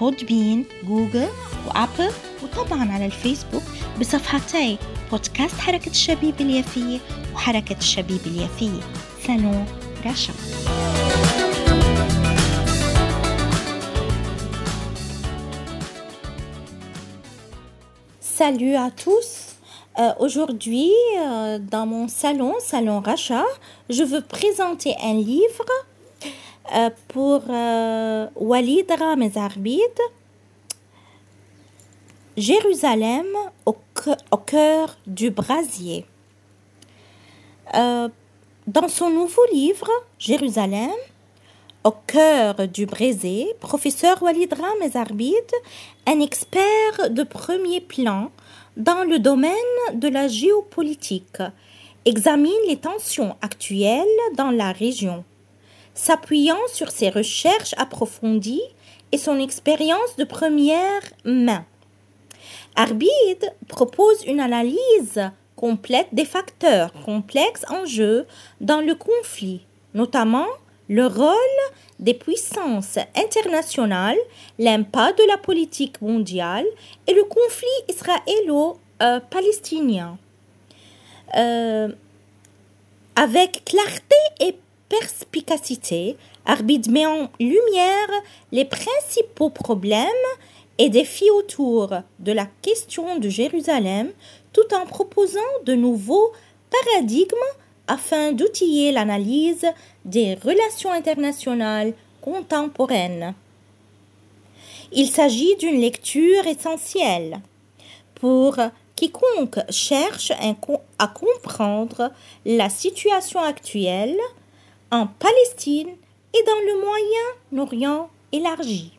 بودبين جوجل وابل وطبعا على الفيسبوك بصفحتي بودكاست حركة الشبيب اليافية وحركة الشبيب اليافية سالون رشا Salut à tous. Euh, Aujourd'hui, euh, dans mon salon, Salon Racha, je veux présenter un livre euh, pour euh, Walid Jérusalem au, cœur du brasier. Euh, dans son nouveau livre, Jérusalem, au cœur du brasier, professeur Walid Ramezarbid, un expert de premier plan dans le domaine de la géopolitique, examine les tensions actuelles dans la région, s'appuyant sur ses recherches approfondies et son expérience de première main. Arbid propose une analyse complète des facteurs complexes en jeu dans le conflit, notamment le rôle des puissances internationales, l'impact de la politique mondiale et le conflit israélo-palestinien. Euh, avec clarté perspicacité, Arbid met en lumière les principaux problèmes et défis autour de la question de Jérusalem tout en proposant de nouveaux paradigmes afin d'outiller l'analyse des relations internationales contemporaines. Il s'agit d'une lecture essentielle pour quiconque cherche à comprendre la situation actuelle en Palestine et dans le Moyen-Orient élargi.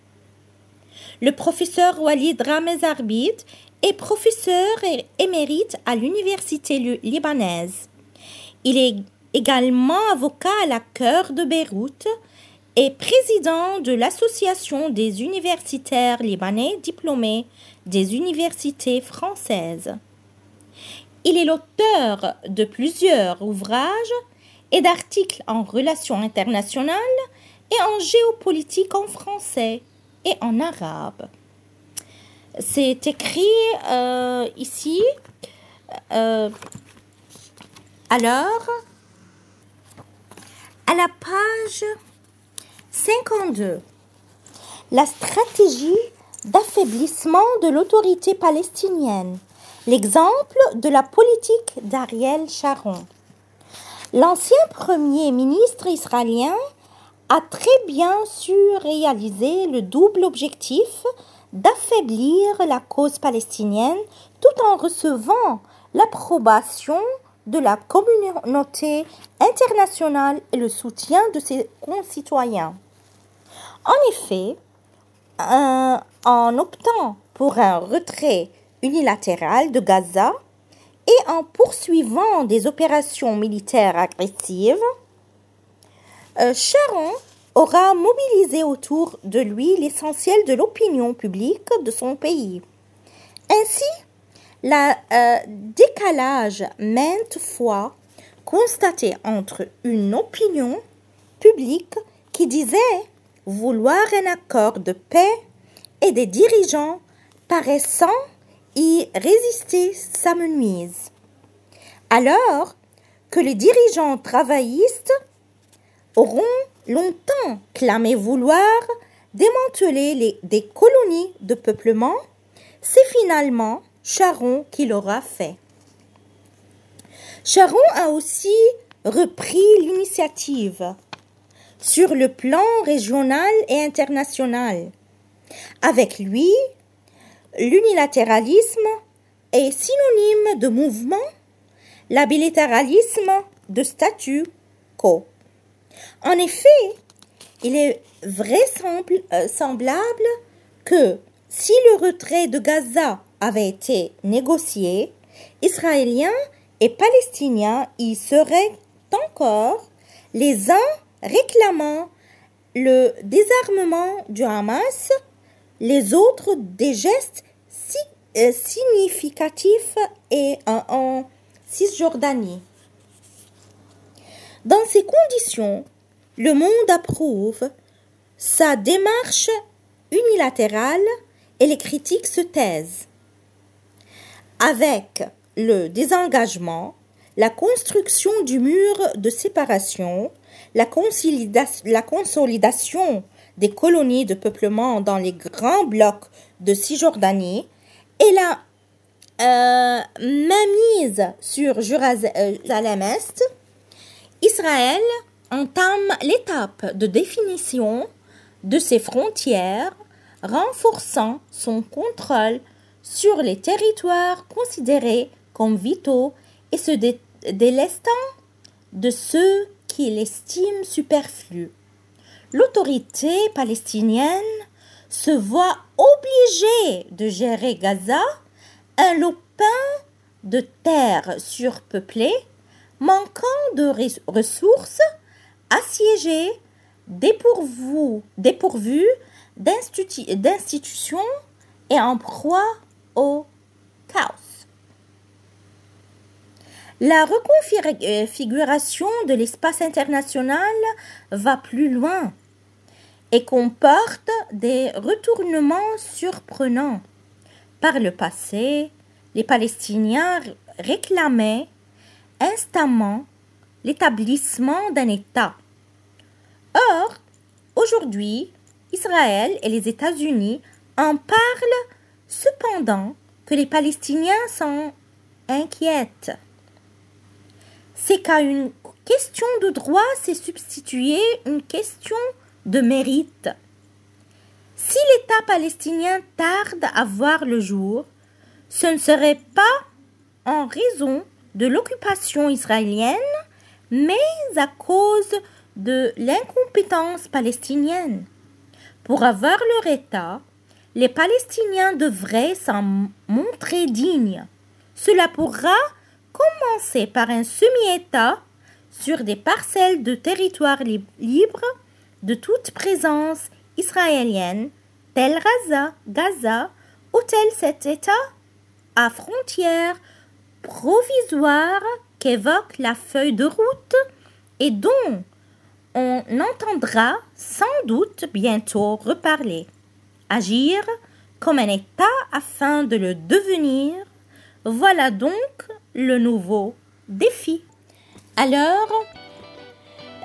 Le professeur Walid Ramez Arbit est professeur émérite à l'université libanaise. Il est également avocat à la Cœur de Beyrouth et président de l'Association des universitaires libanais diplômés des universités françaises. Il est l'auteur de plusieurs ouvrages et d'articles en relations internationales et en géopolitique en français et en arabe. C'est écrit euh, ici. Euh, alors, à la page 52, la stratégie d'affaiblissement de l'autorité palestinienne, l'exemple de la politique d'Ariel Sharon. L'ancien premier ministre israélien a très bien su réaliser le double objectif d'affaiblir la cause palestinienne tout en recevant l'approbation de la communauté internationale et le soutien de ses concitoyens. En effet, en optant pour un retrait unilatéral de Gaza et en poursuivant des opérations militaires agressives, euh, Sharon aura mobilisé autour de lui l'essentiel de l'opinion publique de son pays. Ainsi, le euh, décalage maintes fois constaté entre une opinion publique qui disait vouloir un accord de paix et des dirigeants paraissant y résister s'amenuise. Alors que les dirigeants travaillistes auront longtemps clamé vouloir démanteler des colonies de peuplement, c'est finalement Charon qui l'aura fait. Charon a aussi repris l'initiative sur le plan régional et international. Avec lui, l'unilatéralisme est synonyme de mouvement, l'habilitéralisme de statu quo. En effet, il est vraisemblable que si le retrait de Gaza avait été négocié, Israéliens et Palestiniens y seraient encore, les uns réclamant le désarmement du Hamas, les autres des gestes euh, significatifs et en Cisjordanie. Dans ces conditions, le monde approuve sa démarche unilatérale et les critiques se taisent. Avec le désengagement, la construction du mur de séparation, la, consolidation des colonies de peuplement dans les grands blocs de Cisjordanie et la euh, mainmise sur Jérusalem-Est, Israël entame l'étape de définition de ses frontières, renforçant son contrôle sur les territoires considérés comme vitaux et se délestant de ceux qu'il estime superflus. L'autorité palestinienne se voit obligée de gérer Gaza, un lopin de terre surpeuplée, manquant de ressources, assiégé, dépourvu, dépourvu d'institutions et en proie au chaos. La reconfiguration de l'espace international va plus loin et comporte des retournements surprenants. Par le passé, les Palestiniens réclamaient instamment l'établissement d'un État. Or, aujourd'hui, Israël et les États-Unis en parlent cependant que les Palestiniens sont inquiètes. C'est qu'à une question de droit s'est substituée une question de mérite. Si l'État palestinien tarde à voir le jour, ce ne serait pas en raison de l'occupation israélienne, mais à cause de l'incompétence palestinienne. Pour avoir leur État, les Palestiniens devraient s'en montrer dignes. Cela pourra commencer par un semi-État sur des parcelles de territoire libre de toute présence israélienne, tel Gaza, Gaza, ou tel cet État à frontières provisoires qu'évoque la feuille de route et dont on entendra sans doute bientôt reparler. Agir comme un État afin de le devenir, voilà donc le nouveau défi. Alors,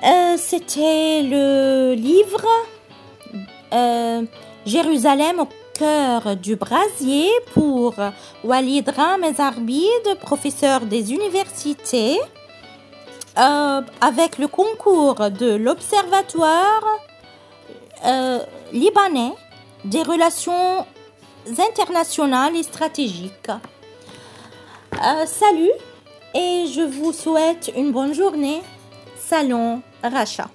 euh, c'était le livre euh, Jérusalem au cœur du brasier pour Walid Ramezarbid, professeur des universités, euh, avec le concours de l'Observatoire libanais des relations internationales et stratégiques. salut et je vous souhaite une bonne journée. Salon Racha.